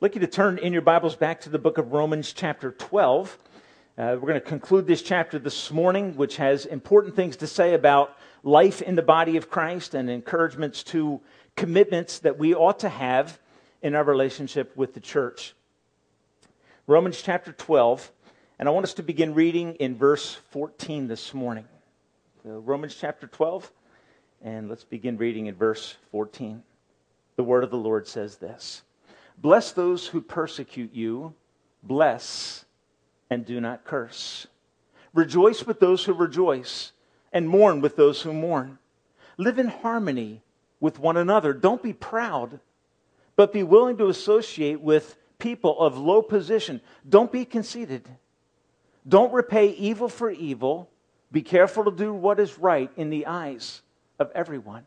Like you to turn in your Bibles back to the book of Romans, chapter 12. Uh, we're going to conclude this chapter this morning, which has important things to say about life in the body of Christ and encouragements to commitments that we ought to have in our relationship with the church. Romans chapter 12, and I want us to begin reading in verse 14 this morning. So Romans chapter 12, and let's begin reading in verse 14. The word of the Lord says this Bless those who persecute you, bless and do not curse. Rejoice with those who rejoice, and mourn with those who mourn. Live in harmony with one another. Don't be proud, but be willing to associate with people of low position. Don't be conceited. Don't repay evil for evil. Be careful to do what is right in the eyes of everyone.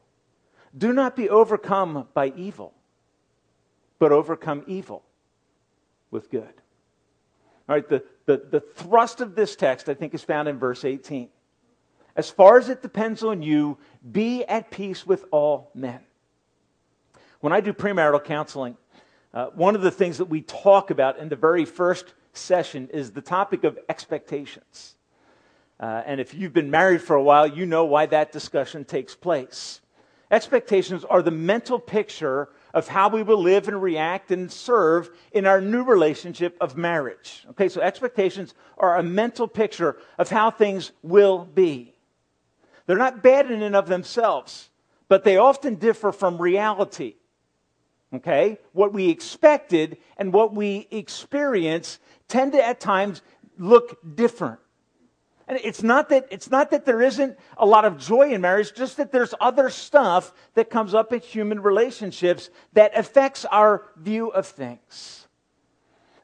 Do not be overcome by evil, but overcome evil with good. All right, the, the, the thrust of this text, I think, is found in verse 18. As far as it depends on you, be at peace with all men. When I do premarital counseling, uh, one of the things that we talk about in the very first session is the topic of expectations. Uh, and if you've been married for a while, you know why that discussion takes place. Expectations are the mental picture of how we will live and react and serve in our new relationship of marriage. Okay, so expectations are a mental picture of how things will be. They're not bad in and of themselves, but they often differ from reality. Okay? What we expected and what we experience tend to at times look different. And it's not that it's not that there isn't a lot of joy in marriage, just that there's other stuff that comes up in human relationships that affects our view of things.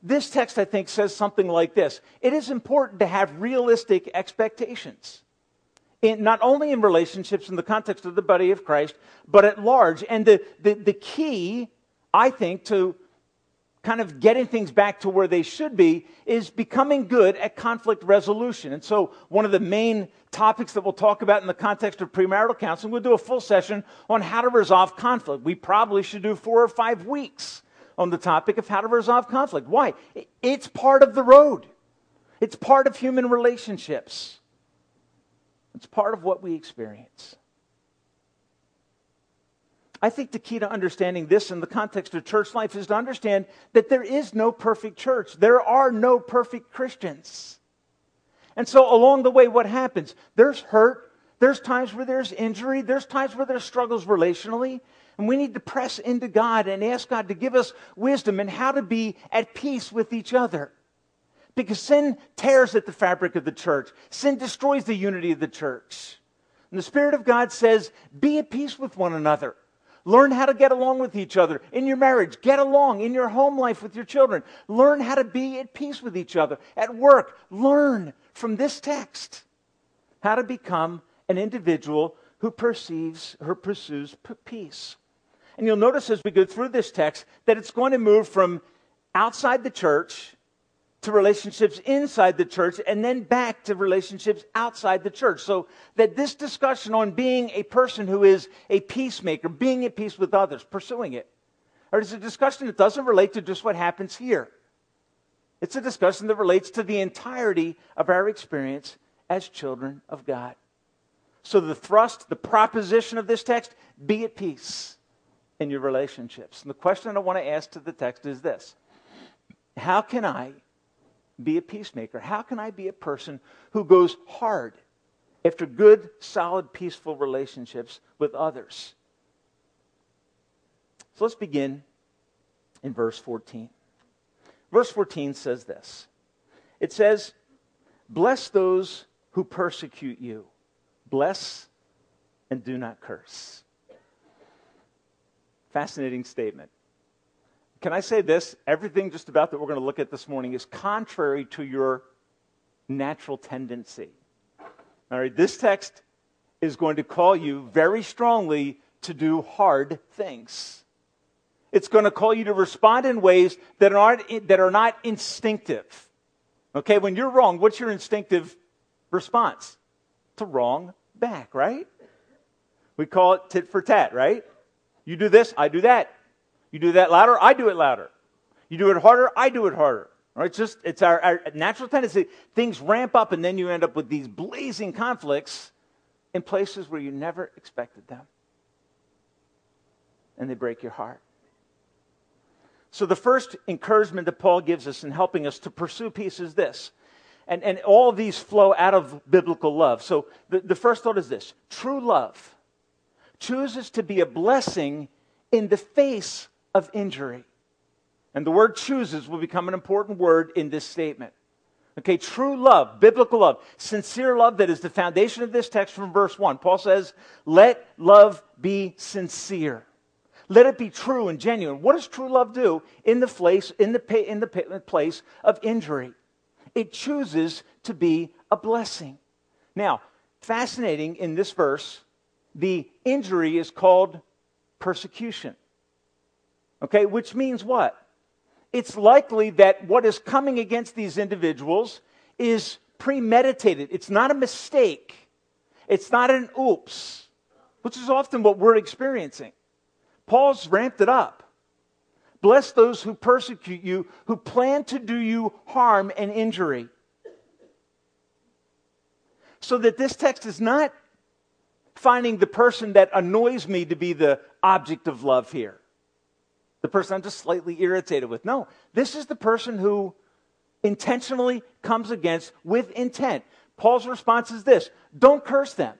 This text, I think, says something like this. It is important to have realistic expectations. In, not only in relationships in the context of the body of Christ, but at large. And the, the, the key I think, to kind of getting things back to where they should be is becoming good at conflict resolution. And so, one of the main topics that we'll talk about in the context of premarital counseling, we'll do a full session on how to resolve conflict. We probably should do four or five weeks on the topic of how to resolve conflict. Why? It's part of the road, it's part of human relationships, it's part of what we experience. I think the key to understanding this in the context of church life is to understand that there is no perfect church. There are no perfect Christians. And so along the way, what happens? There's hurt. There's times where there's injury. There's times where there's struggles relationally. And we need to press into God and ask God to give us wisdom and how to be at peace with each other. Because sin tears at the fabric of the church. Sin destroys the unity of the church. And the Spirit of God says, be at peace with one another. Learn how to get along with each other in your marriage. Get along in your home life with your children. Learn how to be at peace with each other. At work, learn from this text how to become an individual who perceives, who pursues peace. And you'll notice as we go through this text that it's going to move from outside the church to relationships inside the church and then back to relationships outside the church. So that this discussion on being a person who is a peacemaker, being at peace with others, pursuing it, or it's a discussion that doesn't relate to just what happens here. It's a discussion that relates to the entirety of our experience as children of God. So the thrust, the proposition of this text, be at peace in your relationships. And the question I want to ask to the text is this How can I be a peacemaker? How can I be a person who goes hard after good, solid, peaceful relationships with others? So let's begin in verse 14. Verse 14 says this it says, Bless those who persecute you, bless and do not curse. Fascinating statement. Can I say this? Everything just about that we're going to look at this morning is contrary to your natural tendency. All right, this text is going to call you very strongly to do hard things. It's going to call you to respond in ways that aren't that are not instinctive. Okay, when you're wrong, what's your instinctive response? To wrong back, right? We call it tit for tat, right? You do this, I do that. You do that louder, I do it louder. You do it harder, I do it harder. Right? It's just it's our, our natural tendency. Things ramp up, and then you end up with these blazing conflicts in places where you never expected them, and they break your heart. So the first encouragement that Paul gives us in helping us to pursue peace is this. And, and all these flow out of biblical love. So the, the first thought is this true love chooses to be a blessing in the face of injury. And the word chooses will become an important word in this statement. Okay, true love, biblical love, sincere love that is the foundation of this text from verse 1. Paul says, Let love be sincere. Let it be true and genuine. What does true love do in the place, in the, in the place of injury? It chooses to be a blessing. Now, fascinating in this verse, the injury is called persecution. Okay, which means what? it's likely that what is coming against these individuals is premeditated. It's not a mistake, it's not an oops, which is often what we're experiencing. Paul's ramped it up. Bless those who persecute you, who plan to do you harm and injury. So that this text is not finding the person that annoys me to be the object of love here the person I'm just slightly irritated with. No, this is the person who intentionally comes against with intent. Paul's response is this don't curse them.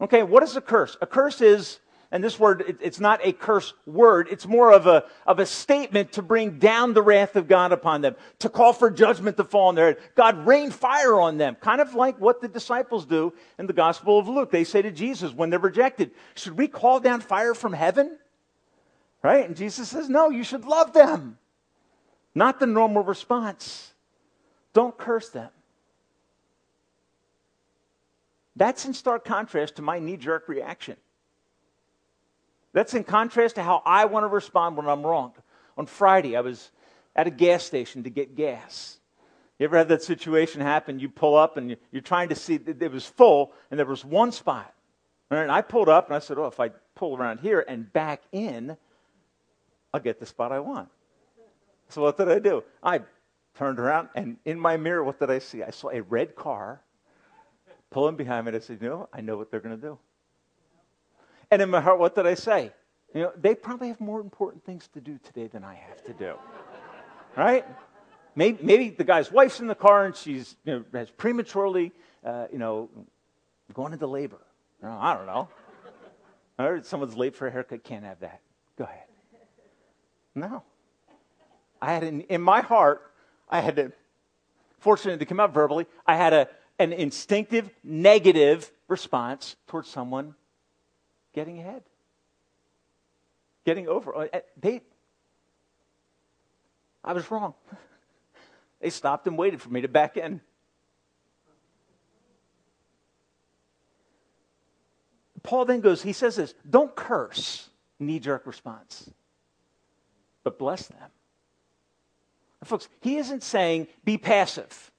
Okay, what is a curse? A curse is, and this word, it, it's not a curse word, it's more of a, of a statement to bring down the wrath of God upon them, to call for judgment to fall on their head. God rain fire on them, kind of like what the disciples do in the Gospel of Luke. They say to Jesus when they're rejected, Should we call down fire from heaven? Right? And Jesus says, no, you should love them. Not the normal response. Don't curse them. That's in stark contrast to my knee jerk reaction. That's in contrast to how I want to respond when I'm wrong. On Friday, I was at a gas station to get gas. You ever had that situation happen? You pull up and you're trying to see, that it was full and there was one spot. And I pulled up and I said, oh, if I pull around here and back in, I'll get the spot I want. So what did I do? I turned around and in my mirror, what did I see? I saw a red car pulling behind me. And I said, you know, I know what they're going to do. And in my heart, what did I say? You know, they probably have more important things to do today than I have to do. right? Maybe, maybe the guy's wife's in the car and she's, you know, has prematurely, uh, you know, going into labor. I don't know. Or someone's late for a haircut, can't have that. No. I had an, in my heart, I had to, fortunate to come out verbally, I had a, an instinctive negative response towards someone getting ahead, getting over. Uh, they, I was wrong. they stopped and waited for me to back in. Paul then goes, he says this don't curse, knee jerk response but bless them. And folks, he isn't saying be passive.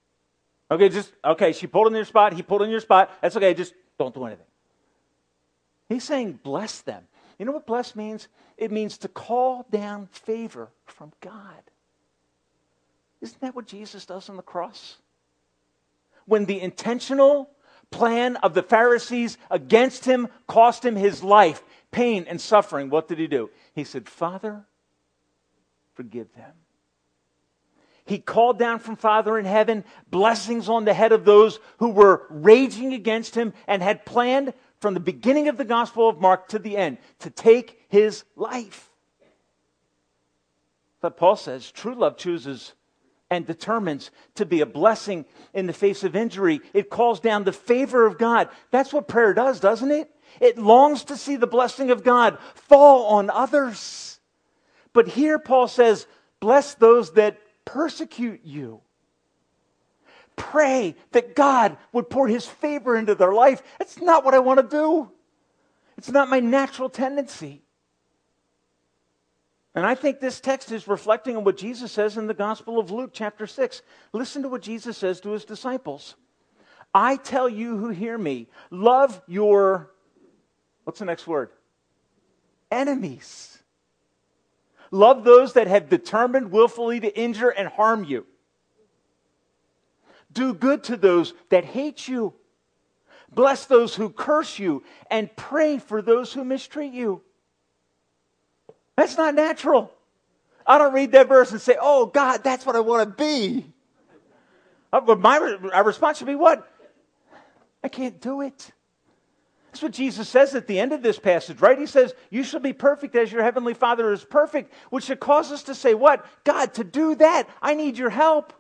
Okay, just, okay, she pulled in your spot, he pulled in your spot. That's okay, just don't do anything. He's saying bless them. You know what bless means? It means to call down favor from God. Isn't that what Jesus does on the cross? When the intentional plan of the Pharisees against him cost him his life, pain, and suffering, what did he do? He said, Father, forgive them. He called down from Father in heaven blessings on the head of those who were raging against him and had planned from the beginning of the Gospel of Mark to the end to take his life. But Paul says true love chooses and determines to be a blessing in the face of injury. It calls down the favor of God. That's what prayer does, doesn't it? It longs to see the blessing of God fall on others. But here Paul says, Bless those that persecute you. Pray that God would pour his favor into their life. It's not what I want to do. It's not my natural tendency. And I think this text is reflecting on what Jesus says in the Gospel of Luke, chapter 6. Listen to what Jesus says to his disciples I tell you who hear me, love your, what's the next word? Enemies. Love those that have determined willfully to injure and harm you. Do good to those that hate you. Bless those who curse you and pray for those who mistreat you. That's not natural. I don't read that verse and say, oh, God, that's what I want to be. Uh, but my response should be what? I can't do it. That's what Jesus says at the end of this passage, right? He says, You shall be perfect as your heavenly Father is perfect, which should cause us to say, What? God, to do that, I need your help.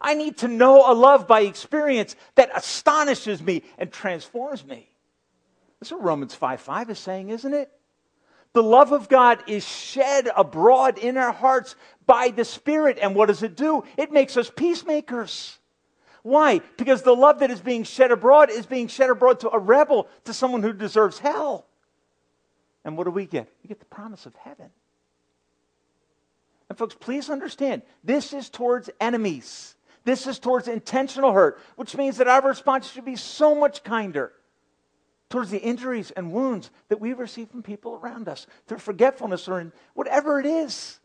I need to know a love by experience that astonishes me and transforms me. That's what Romans 5 5 is saying, isn't it? The love of God is shed abroad in our hearts by the Spirit. And what does it do? It makes us peacemakers. Why? Because the love that is being shed abroad is being shed abroad to a rebel, to someone who deserves hell. And what do we get? We get the promise of heaven. And folks, please understand, this is towards enemies. This is towards intentional hurt, which means that our response should be so much kinder towards the injuries and wounds that we receive from people around us through forgetfulness or in whatever it is.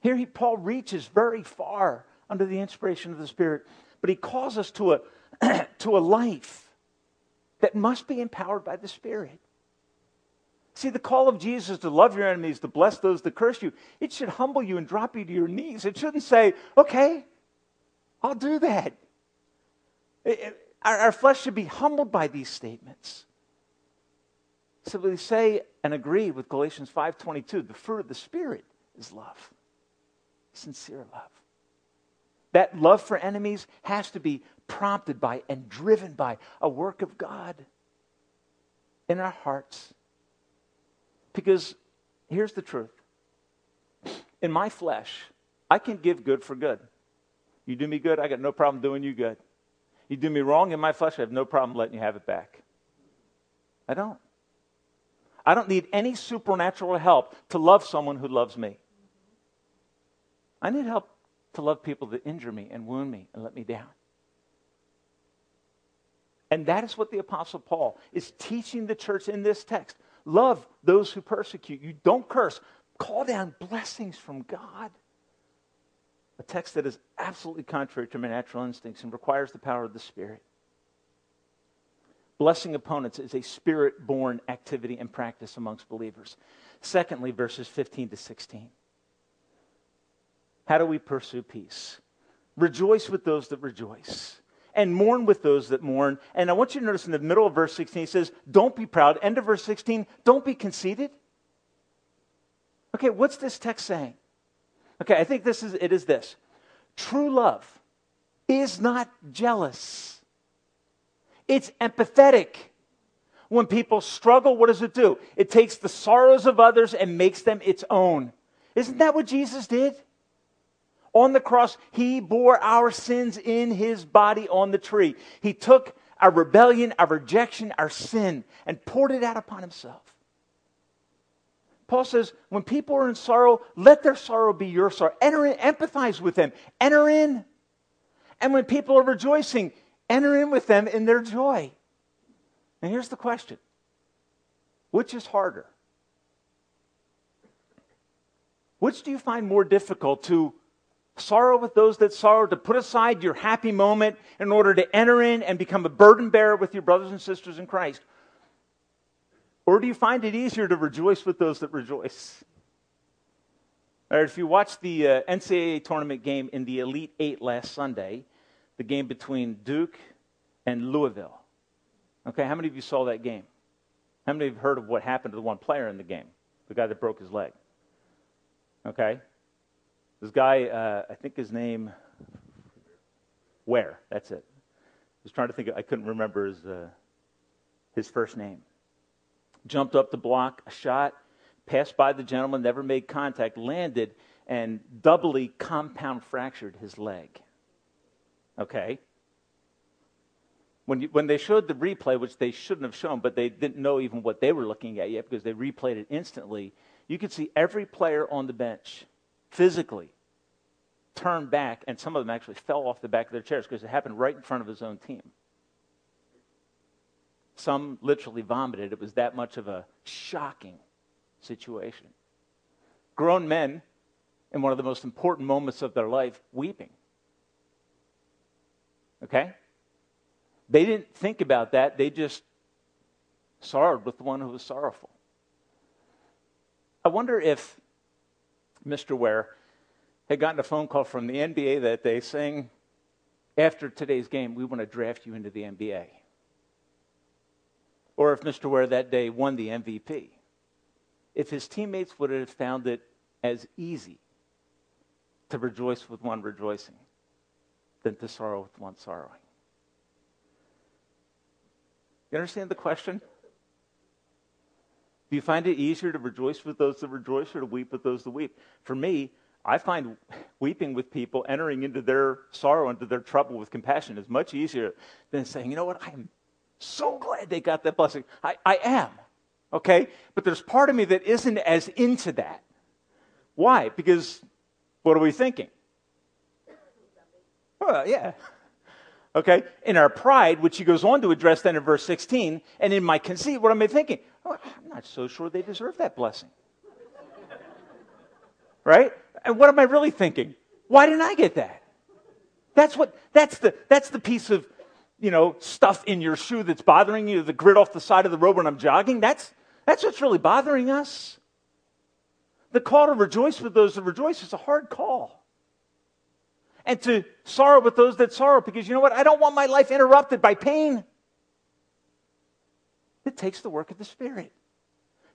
Here he, Paul reaches very far under the inspiration of the Spirit but he calls us to a, to a life that must be empowered by the Spirit. See, the call of Jesus to love your enemies, to bless those that curse you, it should humble you and drop you to your knees. It shouldn't say, okay, I'll do that. It, it, our, our flesh should be humbled by these statements. Simply say and agree with Galatians 5.22, the fruit of the Spirit is love, sincere love. That love for enemies has to be prompted by and driven by a work of God in our hearts. Because here's the truth in my flesh, I can give good for good. You do me good, I got no problem doing you good. You do me wrong in my flesh, I have no problem letting you have it back. I don't. I don't need any supernatural help to love someone who loves me. I need help to love people that injure me and wound me and let me down. And that is what the Apostle Paul is teaching the church in this text. Love those who persecute you. Don't curse. Call down blessings from God. A text that is absolutely contrary to my natural instincts and requires the power of the Spirit. Blessing opponents is a spirit born activity and practice amongst believers. Secondly, verses 15 to 16. How do we pursue peace? Rejoice with those that rejoice and mourn with those that mourn. And I want you to notice in the middle of verse 16, he says, Don't be proud. End of verse 16, don't be conceited. Okay, what's this text saying? Okay, I think this is it is this. True love is not jealous. It's empathetic. When people struggle, what does it do? It takes the sorrows of others and makes them its own. Isn't that what Jesus did? On the cross, he bore our sins in his body on the tree. He took our rebellion, our rejection, our sin, and poured it out upon himself. Paul says, when people are in sorrow, let their sorrow be your sorrow. Enter in, empathize with them, enter in. And when people are rejoicing, enter in with them in their joy. And here's the question which is harder? Which do you find more difficult to sorrow with those that sorrow, to put aside your happy moment in order to enter in and become a burden bearer with your brothers and sisters in Christ? Or do you find it easier to rejoice with those that rejoice? Or if you watched the uh, NCAA tournament game in the Elite Eight last Sunday, the game between Duke and Louisville. Okay, how many of you saw that game? How many have heard of what happened to the one player in the game? The guy that broke his leg. Okay? This guy, uh, I think his name, Ware, that's it. I was trying to think, I couldn't remember his, uh, his first name. Jumped up the block a shot, passed by the gentleman, never made contact, landed, and doubly compound fractured his leg. Okay? When, you, when they showed the replay, which they shouldn't have shown, but they didn't know even what they were looking at yet because they replayed it instantly, you could see every player on the bench physically turned back, and some of them actually fell off the back of their chairs because it happened right in front of his own team. Some literally vomited. It was that much of a shocking situation. Grown men, in one of the most important moments of their life, weeping. Okay? They didn't think about that. They just sorrowed with the one who was sorrowful. I wonder if Mr. Ware had gotten a phone call from the NBA that day saying, after today's game, we want to draft you into the NBA. Or if Mr. Ware that day won the MVP. If his teammates would have found it as easy to rejoice with one rejoicing than to sorrow with one sorrowing. You understand the question? Do you find it easier to rejoice with those that rejoice or to weep with those that weep? For me, I find weeping with people, entering into their sorrow, into their trouble with compassion, is much easier than saying, you know what, I'm so glad they got that blessing. I, I am, okay? But there's part of me that isn't as into that. Why? Because what are we thinking? Well, yeah. Okay? In our pride, which he goes on to address then in verse 16, and in my conceit, what am I thinking? Oh, I'm not so sure they deserve that blessing. right? And what am I really thinking? Why didn't I get that? That's what that's the that's the piece of you know stuff in your shoe that's bothering you, the grit off the side of the road when I'm jogging. That's that's what's really bothering us. The call to rejoice with those that rejoice is a hard call and to sorrow with those that sorrow because you know what? I don't want my life interrupted by pain. It takes the work of the Spirit.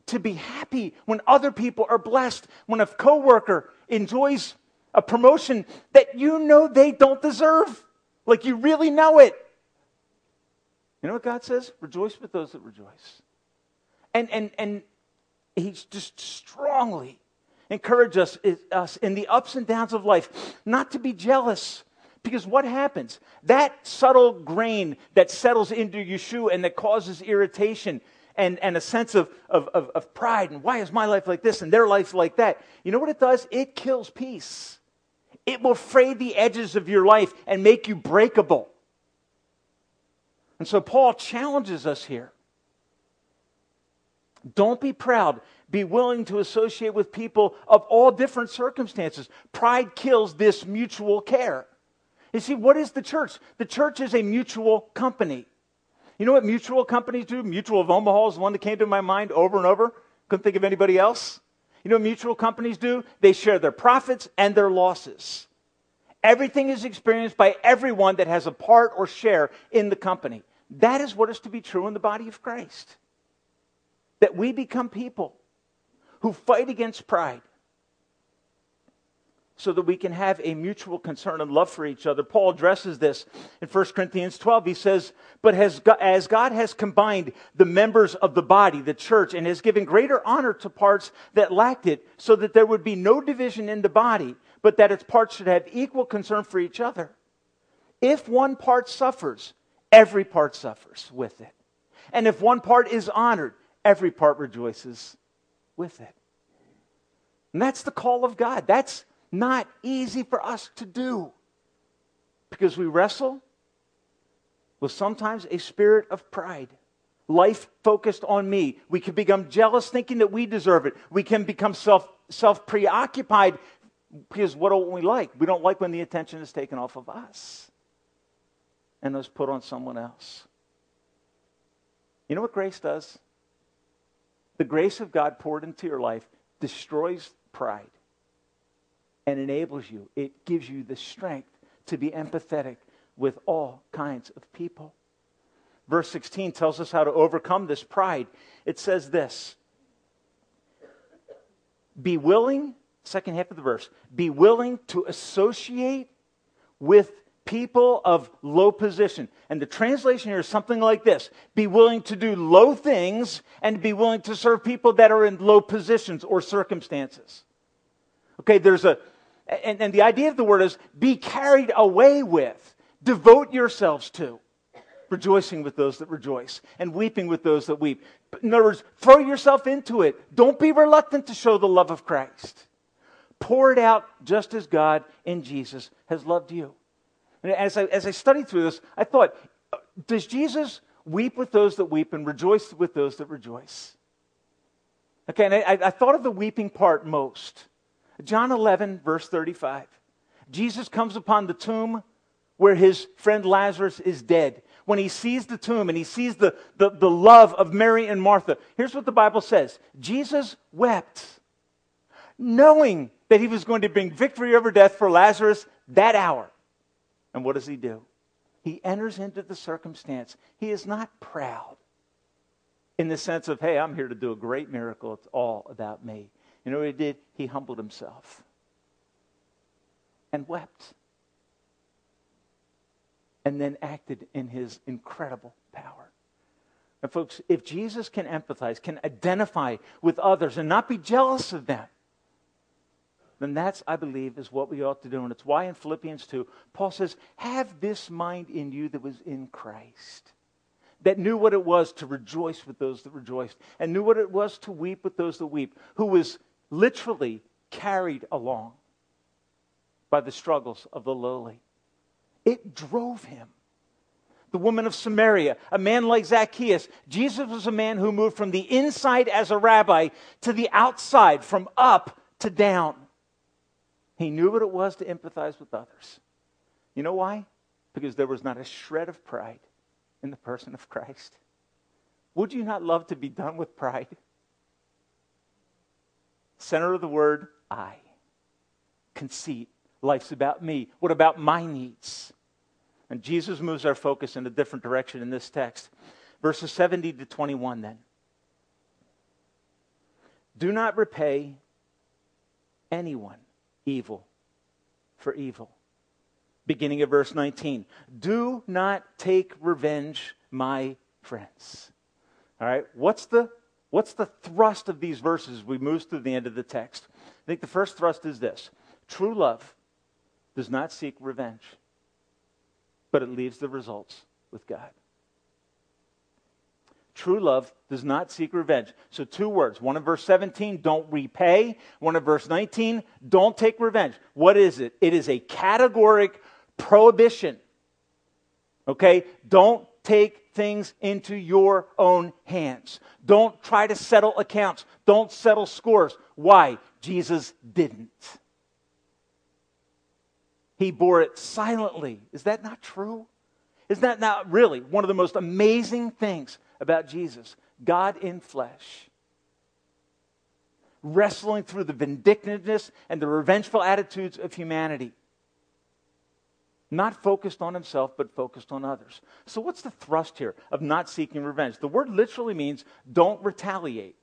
To be happy when other people are blessed, when a coworker enjoys a promotion that you know they don't deserve, like you really know it. You know what God says? Rejoice with those that rejoice. And and and he's just strongly encourage us, us in the ups and downs of life not to be jealous. Because what happens? That subtle grain that settles into your shoe and that causes irritation and, and a sense of, of, of, of pride and why is my life like this and their life like that? You know what it does? It kills peace. It will fray the edges of your life and make you breakable. And so Paul challenges us here. Don't be proud be willing to associate with people of all different circumstances. Pride kills this mutual care. You see, what is the church? The church is a mutual company. You know what mutual companies do? Mutual of Omaha is the one that came to my mind over and over. Couldn't think of anybody else. You know what mutual companies do? They share their profits and their losses. Everything is experienced by everyone that has a part or share in the company. That is what is to be true in the body of Christ. That we become people who fight against pride so that we can have a mutual concern and love for each other. Paul addresses this in 1 Corinthians 12. He says, But has, as God has combined the members of the body, the church, and has given greater honor to parts that lacked it, so that there would be no division in the body, but that its parts should have equal concern for each other. If one part suffers, every part suffers with it. And if one part is honored, every part rejoices with it. And that's the call of God. That's not easy for us to do because we wrestle with sometimes a spirit of pride. Life focused on me. We can become jealous thinking that we deserve it. We can become self, self preoccupied because what don't we like? We don't like when the attention is taken off of us and is put on someone else. You know what grace does? The grace of God poured into your life destroys pride and enables you. It gives you the strength to be empathetic with all kinds of people. Verse 16 tells us how to overcome this pride. It says this Be willing, second half of the verse, be willing to associate with people of low position. And the translation here is something like this Be willing to do low things and be willing to serve people that are in low positions or circumstances. Okay, there's a, and, and the idea of the word is be carried away with, devote yourselves to. Rejoicing with those that rejoice and weeping with those that weep. In other words, throw yourself into it. Don't be reluctant to show the love of Christ. Pour it out just as God in Jesus has loved you. And as I, as I studied through this, I thought, uh, does Jesus weep with those that weep and rejoice with those that rejoice? Okay, and I, I thought of the weeping part most. John 11, verse 35. Jesus comes upon the tomb where his friend Lazarus is dead. When he sees the tomb and he sees the, the, the love of Mary and Martha, here's what the Bible says Jesus wept, knowing that he was going to bring victory over death for Lazarus that hour. And what does he do? He enters into the circumstance. He is not proud in the sense of, hey, I'm here to do a great miracle. It's all about me. You know what he did? He humbled himself and wept. And then acted in his incredible power. And, folks, if Jesus can empathize, can identify with others, and not be jealous of them, then that's, I believe, is what we ought to do. And it's why in Philippians 2, Paul says, Have this mind in you that was in Christ, that knew what it was to rejoice with those that rejoiced, and knew what it was to weep with those that weep, who was literally carried along by the struggles of the lowly. It drove him. The woman of Samaria, a man like Zacchaeus. Jesus was a man who moved from the inside as a rabbi to the outside, from up to down. He knew what it was to empathize with others. You know why? Because there was not a shred of pride in the person of Christ. Would you not love to be done with pride? Center of the word, I. Conceit. Life's about me. What about my needs? And Jesus moves our focus in a different direction in this text. Verses 70 to 21 then. Do not repay anyone evil for evil. Beginning of verse 19. Do not take revenge, my friends. All right, what's the what's the thrust of these verses we move to the end of the text? I think the first thrust is this. True love does not seek revenge, but it leaves the results with God. True love does not seek revenge. So, two words. One in verse 17, don't repay. One in verse 19, don't take revenge. What is it? It is a categoric prohibition. Okay? Don't take things into your own hands. Don't try to settle accounts. Don't settle scores. Why? Jesus didn't. He bore it silently. Is that not true? Is that not really one of the most amazing things about Jesus God in flesh, wrestling through the vindictiveness and the revengeful attitudes of humanity. Not focused on himself, but focused on others. So, what's the thrust here of not seeking revenge? The word literally means don't retaliate.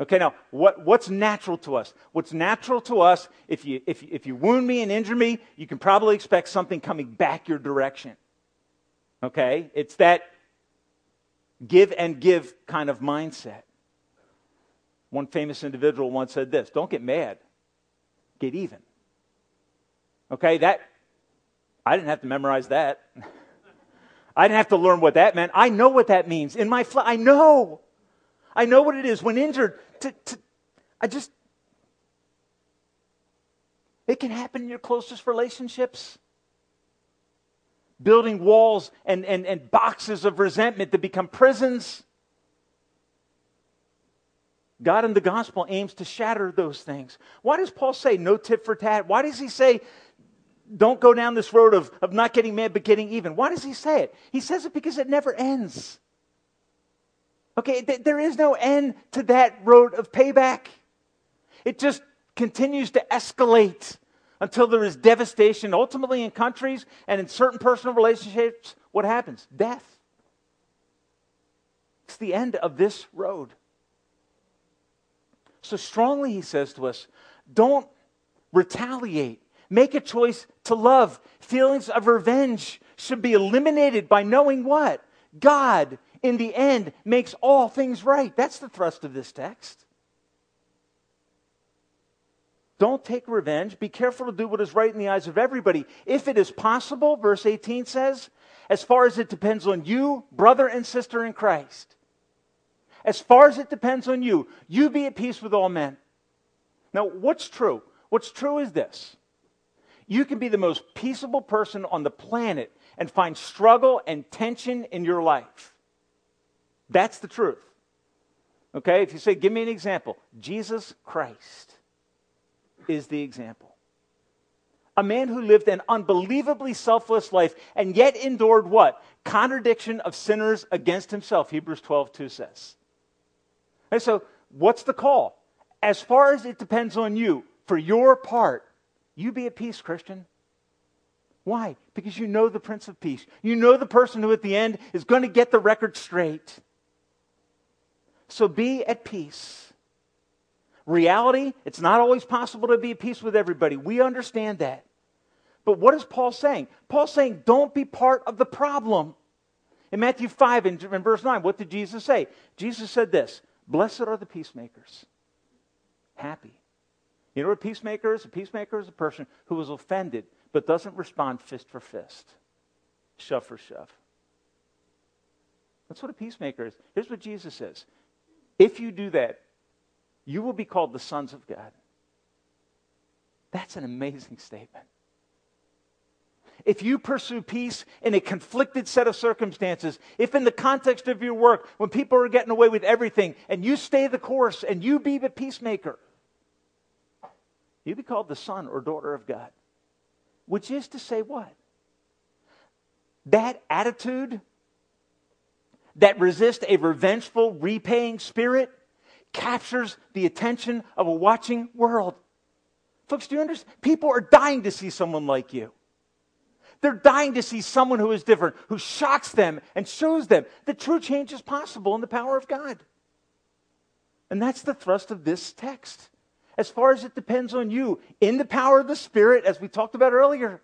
Okay, now, what, what's natural to us? What's natural to us, if you, if, if you wound me and injure me, you can probably expect something coming back your direction. Okay? It's that give and give kind of mindset. One famous individual once said this don't get mad, get even. Okay, that, I didn't have to memorize that. I didn't have to learn what that meant. I know what that means. In my flesh, I know. I know what it is when injured. To, to, I just, it can happen in your closest relationships building walls and, and, and boxes of resentment that become prisons. God in the gospel aims to shatter those things. Why does Paul say no tit for tat? Why does he say don't go down this road of, of not getting mad but getting even? Why does he say it? He says it because it never ends. Okay, th- there is no end to that road of payback. It just continues to escalate until there is devastation, ultimately in countries and in certain personal relationships. What happens? Death. It's the end of this road. So strongly, he says to us don't retaliate. Make a choice to love. Feelings of revenge should be eliminated by knowing what? God, in the end, makes all things right. That's the thrust of this text. Don't take revenge. Be careful to do what is right in the eyes of everybody. If it is possible, verse 18 says, as far as it depends on you, brother and sister in Christ, as far as it depends on you, you be at peace with all men. Now, what's true? What's true is this you can be the most peaceable person on the planet and find struggle and tension in your life. That's the truth. Okay? If you say, give me an example, Jesus Christ is the example. A man who lived an unbelievably selfless life and yet endured what? Contradiction of sinners against himself, Hebrews 12 2 says. And so, what's the call? As far as it depends on you, for your part, you be at peace, Christian. Why? Because you know the Prince of Peace. You know the person who at the end is going to get the record straight. So be at peace. Reality, it's not always possible to be at peace with everybody. We understand that. But what is Paul saying? Paul's saying, don't be part of the problem. In Matthew 5 and verse 9, what did Jesus say? Jesus said this Blessed are the peacemakers. Happy. You know what a peacemaker is? A peacemaker is a person who is offended but doesn't respond fist for fist, shove for shove. That's what a peacemaker is. Here's what Jesus says If you do that, you will be called the sons of God. That's an amazing statement. If you pursue peace in a conflicted set of circumstances, if in the context of your work, when people are getting away with everything, and you stay the course and you be the peacemaker, you be called the son or daughter of God. Which is to say, what? That attitude that resists a revengeful, repaying spirit captures the attention of a watching world. Folks, do you understand? People are dying to see someone like you. They're dying to see someone who is different, who shocks them and shows them that true change is possible in the power of God. And that's the thrust of this text as far as it depends on you, in the power of the Spirit, as we talked about earlier.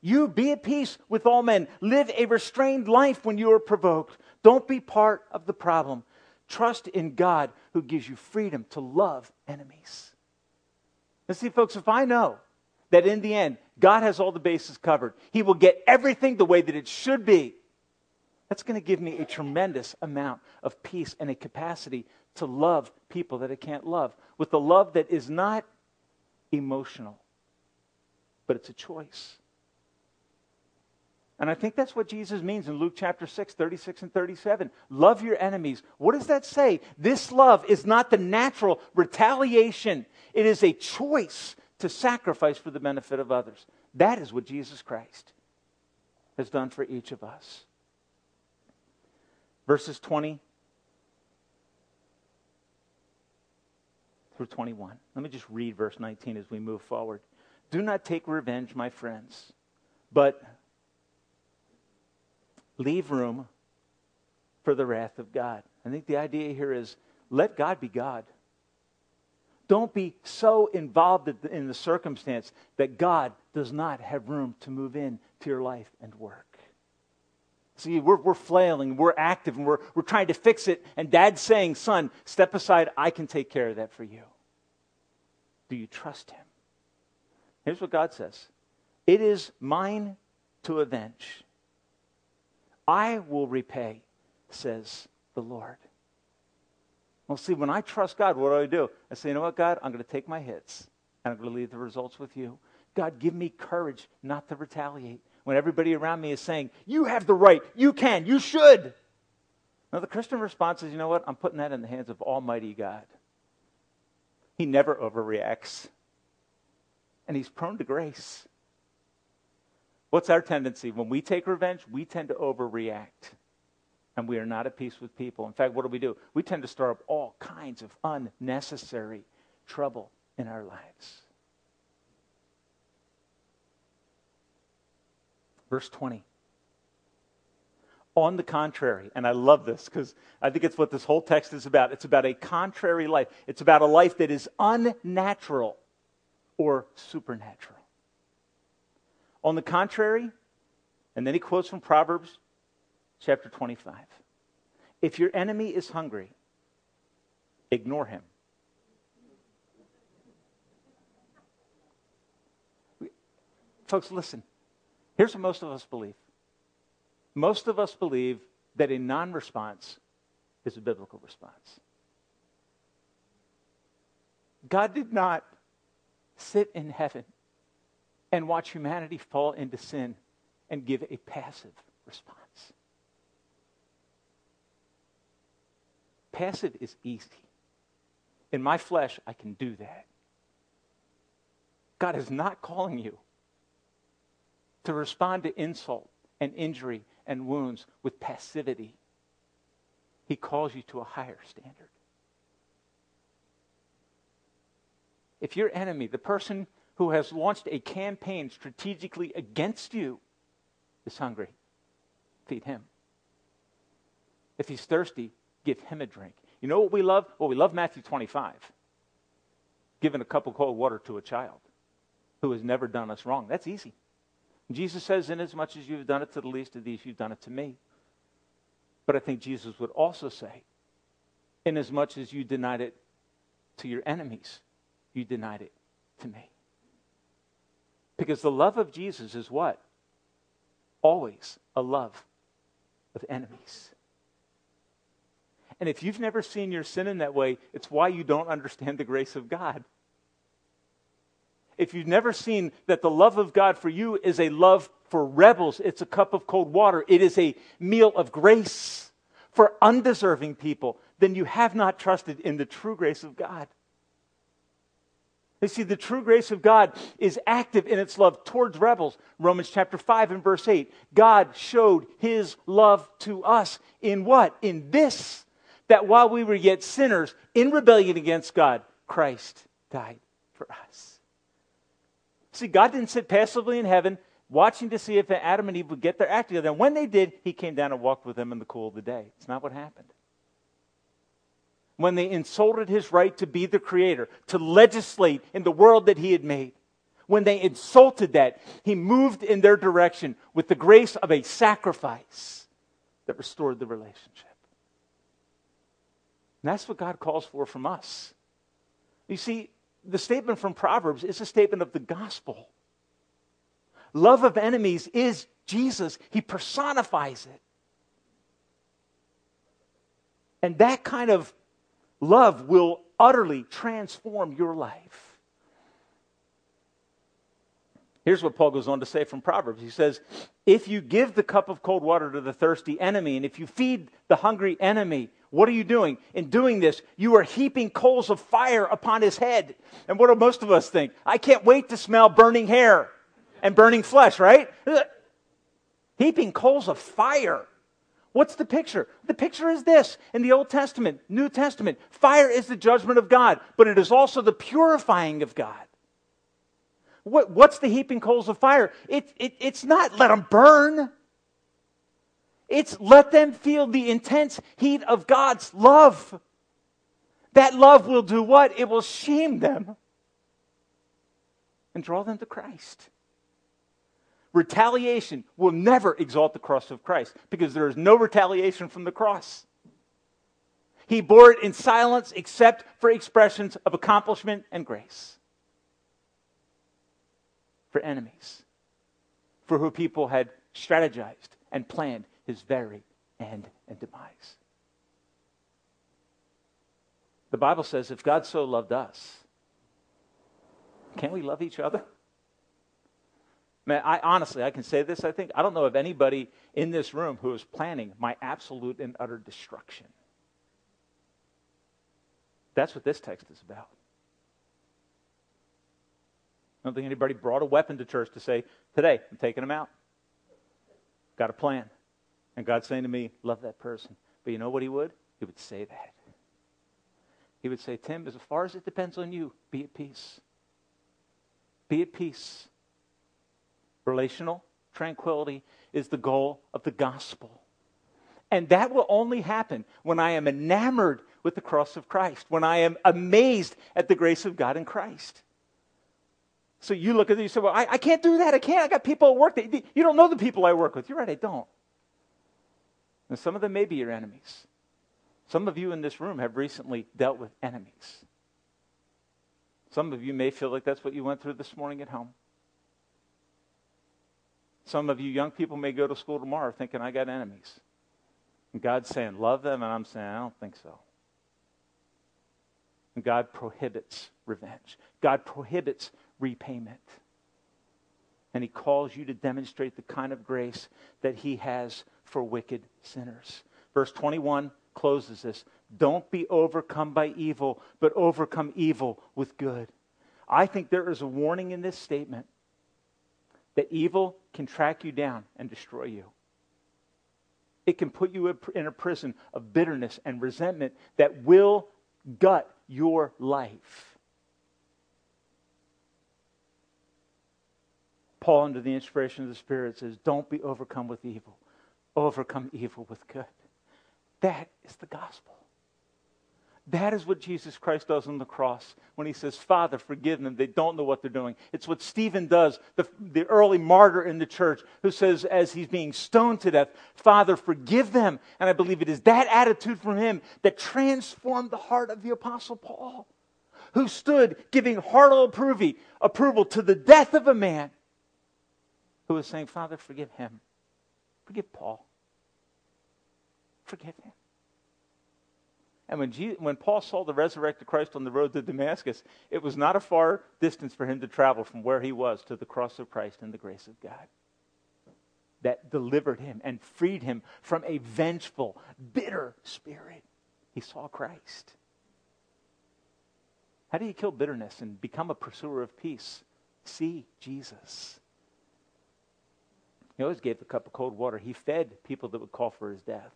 You be at peace with all men. Live a restrained life when you are provoked. Don't be part of the problem. Trust in God who gives you freedom to love enemies. Now, see, folks, if I know that in the end, God has all the bases covered, He will get everything the way that it should be. That's going to give me a tremendous amount of peace and a capacity to love people that I can't love with a love that is not emotional, but it's a choice. And I think that's what Jesus means in Luke chapter 6, 36 and 37. Love your enemies. What does that say? This love is not the natural retaliation, it is a choice to sacrifice for the benefit of others. That is what Jesus Christ has done for each of us. Verses 20 through 21. Let me just read verse 19 as we move forward. Do not take revenge, my friends, but leave room for the wrath of God. I think the idea here is let God be God. Don't be so involved in the circumstance that God does not have room to move in to your life and work. See, we're, we're flailing, we're active, and we're, we're trying to fix it. And dad's saying, Son, step aside, I can take care of that for you. Do you trust him? Here's what God says It is mine to avenge. I will repay, says the Lord. Well, see, when I trust God, what do I do? I say, you know what, God? I'm going to take my hits and I'm going to leave the results with you. God, give me courage not to retaliate when everybody around me is saying, You have the right, you can, you should. Now, the Christian response is, You know what? I'm putting that in the hands of Almighty God. He never overreacts, and He's prone to grace. What's our tendency? When we take revenge, we tend to overreact. And we are not at peace with people. In fact, what do we do? We tend to stir up all kinds of unnecessary trouble in our lives. Verse 20. On the contrary, and I love this because I think it's what this whole text is about. It's about a contrary life. It's about a life that is unnatural or supernatural. On the contrary, and then he quotes from Proverbs chapter 25. If your enemy is hungry, ignore him. Folks, listen. Here's what most of us believe. Most of us believe that a non response is a biblical response. God did not sit in heaven and watch humanity fall into sin and give a passive response. Passive is easy. In my flesh, I can do that. God is not calling you to respond to insult and injury and wounds with passivity. He calls you to a higher standard. If your enemy, the person who has launched a campaign strategically against you, is hungry, feed him. If he's thirsty, give him a drink. You know what we love? Well, we love Matthew 25. Giving a cup of cold water to a child who has never done us wrong. That's easy. Jesus says, Inasmuch as you've done it to the least of these, you've done it to me. But I think Jesus would also say, Inasmuch as you denied it to your enemies, you denied it to me. Because the love of Jesus is what? Always a love of enemies. And if you've never seen your sin in that way, it's why you don't understand the grace of God. If you've never seen that the love of God for you is a love for rebels, it's a cup of cold water, it is a meal of grace for undeserving people, then you have not trusted in the true grace of God. You see, the true grace of God is active in its love towards rebels. Romans chapter 5 and verse 8. God showed his love to us in what? In this, that while we were yet sinners, in rebellion against God, Christ died for us. See, God didn't sit passively in heaven watching to see if Adam and Eve would get their act together. And when they did, he came down and walked with them in the cool of the day. It's not what happened when they insulted his right to be the creator, to legislate in the world that he had made. When they insulted that, he moved in their direction with the grace of a sacrifice that restored the relationship. And that's what God calls for from us. You see, the statement from Proverbs is a statement of the gospel. Love of enemies is Jesus, He personifies it. And that kind of Love will utterly transform your life. Here's what Paul goes on to say from Proverbs. He says, If you give the cup of cold water to the thirsty enemy, and if you feed the hungry enemy, what are you doing? In doing this, you are heaping coals of fire upon his head. And what do most of us think? I can't wait to smell burning hair and burning flesh, right? Heaping coals of fire. What's the picture? The picture is this in the Old Testament, New Testament. Fire is the judgment of God, but it is also the purifying of God. What, what's the heaping coals of fire? It, it, it's not let them burn. It's let them feel the intense heat of God's love. That love will do what? It will shame them and draw them to Christ. Retaliation will never exalt the cross of Christ because there is no retaliation from the cross. He bore it in silence except for expressions of accomplishment and grace. For enemies, for who people had strategized and planned his very end and demise. The Bible says if God so loved us, can't we love each other? Man, I honestly, I can say this. I think I don't know of anybody in this room who is planning my absolute and utter destruction. That's what this text is about. I don't think anybody brought a weapon to church to say, "Today, I'm taking them out." Got a plan, and God's saying to me, "Love that person." But you know what He would? He would say that. He would say, "Tim, as far as it depends on you, be at peace. Be at peace." Relational tranquility is the goal of the gospel. And that will only happen when I am enamored with the cross of Christ, when I am amazed at the grace of God in Christ. So you look at it, you say, Well, I, I can't do that. I can't. I got people at work. That, you don't know the people I work with. You're right, I don't. And some of them may be your enemies. Some of you in this room have recently dealt with enemies. Some of you may feel like that's what you went through this morning at home. Some of you young people may go to school tomorrow thinking, I got enemies. And God's saying, love them, and I'm saying, I don't think so. And God prohibits revenge. God prohibits repayment. And He calls you to demonstrate the kind of grace that He has for wicked sinners. Verse 21 closes this Don't be overcome by evil, but overcome evil with good. I think there is a warning in this statement that evil can track you down and destroy you. It can put you in a prison of bitterness and resentment that will gut your life. Paul, under the inspiration of the Spirit, says, Don't be overcome with evil, overcome evil with good. That is the gospel. That is what Jesus Christ does on the cross when he says, Father, forgive them. They don't know what they're doing. It's what Stephen does, the, the early martyr in the church, who says, as he's being stoned to death, Father, forgive them. And I believe it is that attitude from him that transformed the heart of the Apostle Paul, who stood giving hearty approval, approval to the death of a man who was saying, Father, forgive him. Forgive Paul. Forgive him. And when, Jesus, when Paul saw the resurrected Christ on the road to Damascus, it was not a far distance for him to travel from where he was to the cross of Christ and the grace of God. That delivered him and freed him from a vengeful, bitter spirit. He saw Christ. How do you kill bitterness and become a pursuer of peace? See Jesus. He always gave a cup of cold water. He fed people that would call for his death.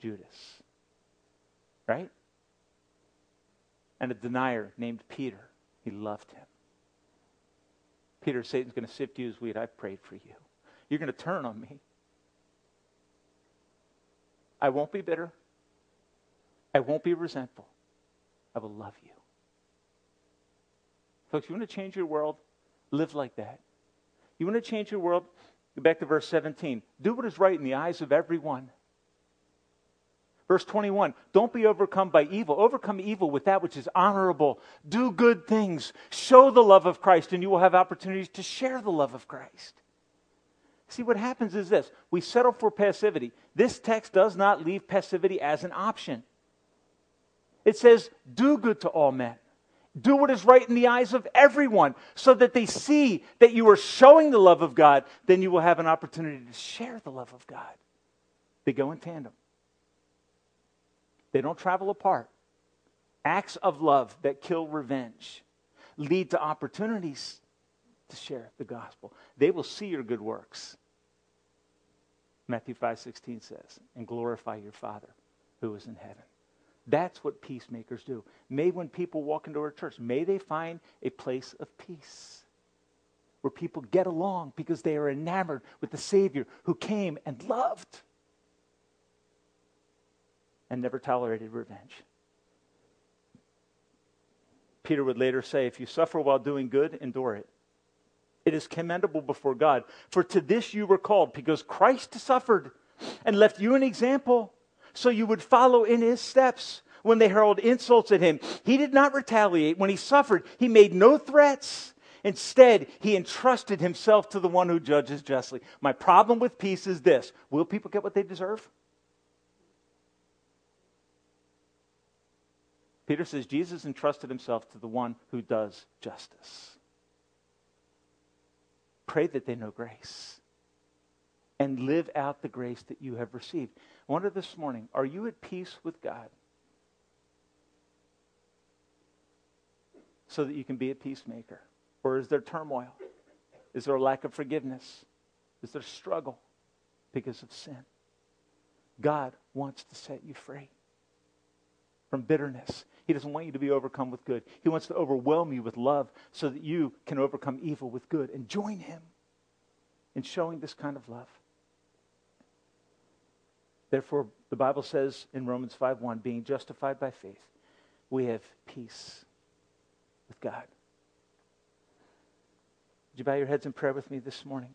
Judas. Right? And a denier named Peter. He loved him. Peter, Satan's going to sift you as wheat. I prayed for you. You're going to turn on me. I won't be bitter. I won't be resentful. I will love you. Folks, you want to change your world? Live like that. You want to change your world? Go back to verse 17. Do what is right in the eyes of everyone. Verse 21 Don't be overcome by evil. Overcome evil with that which is honorable. Do good things. Show the love of Christ, and you will have opportunities to share the love of Christ. See, what happens is this we settle for passivity. This text does not leave passivity as an option. It says, Do good to all men. Do what is right in the eyes of everyone so that they see that you are showing the love of God. Then you will have an opportunity to share the love of God. They go in tandem. They don't travel apart. Acts of love that kill revenge lead to opportunities to share the gospel. They will see your good works. Matthew 5:16 says, "And glorify your Father who is in heaven." That's what peacemakers do. May when people walk into our church, may they find a place of peace where people get along because they are enamored with the Savior who came and loved and never tolerated revenge. Peter would later say, If you suffer while doing good, endure it. It is commendable before God. For to this you were called, because Christ suffered and left you an example, so you would follow in his steps. When they hurled insults at him, he did not retaliate. When he suffered, he made no threats. Instead, he entrusted himself to the one who judges justly. My problem with peace is this will people get what they deserve? Peter says Jesus entrusted himself to the one who does justice. Pray that they know grace and live out the grace that you have received. I wonder this morning are you at peace with God? So that you can be a peacemaker? Or is there turmoil? Is there a lack of forgiveness? Is there struggle because of sin? God wants to set you free from bitterness. He doesn't want you to be overcome with good. He wants to overwhelm you with love so that you can overcome evil with good and join Him in showing this kind of love. Therefore, the Bible says in Romans 5:1, being justified by faith, we have peace with God. Would you bow your heads in prayer with me this morning?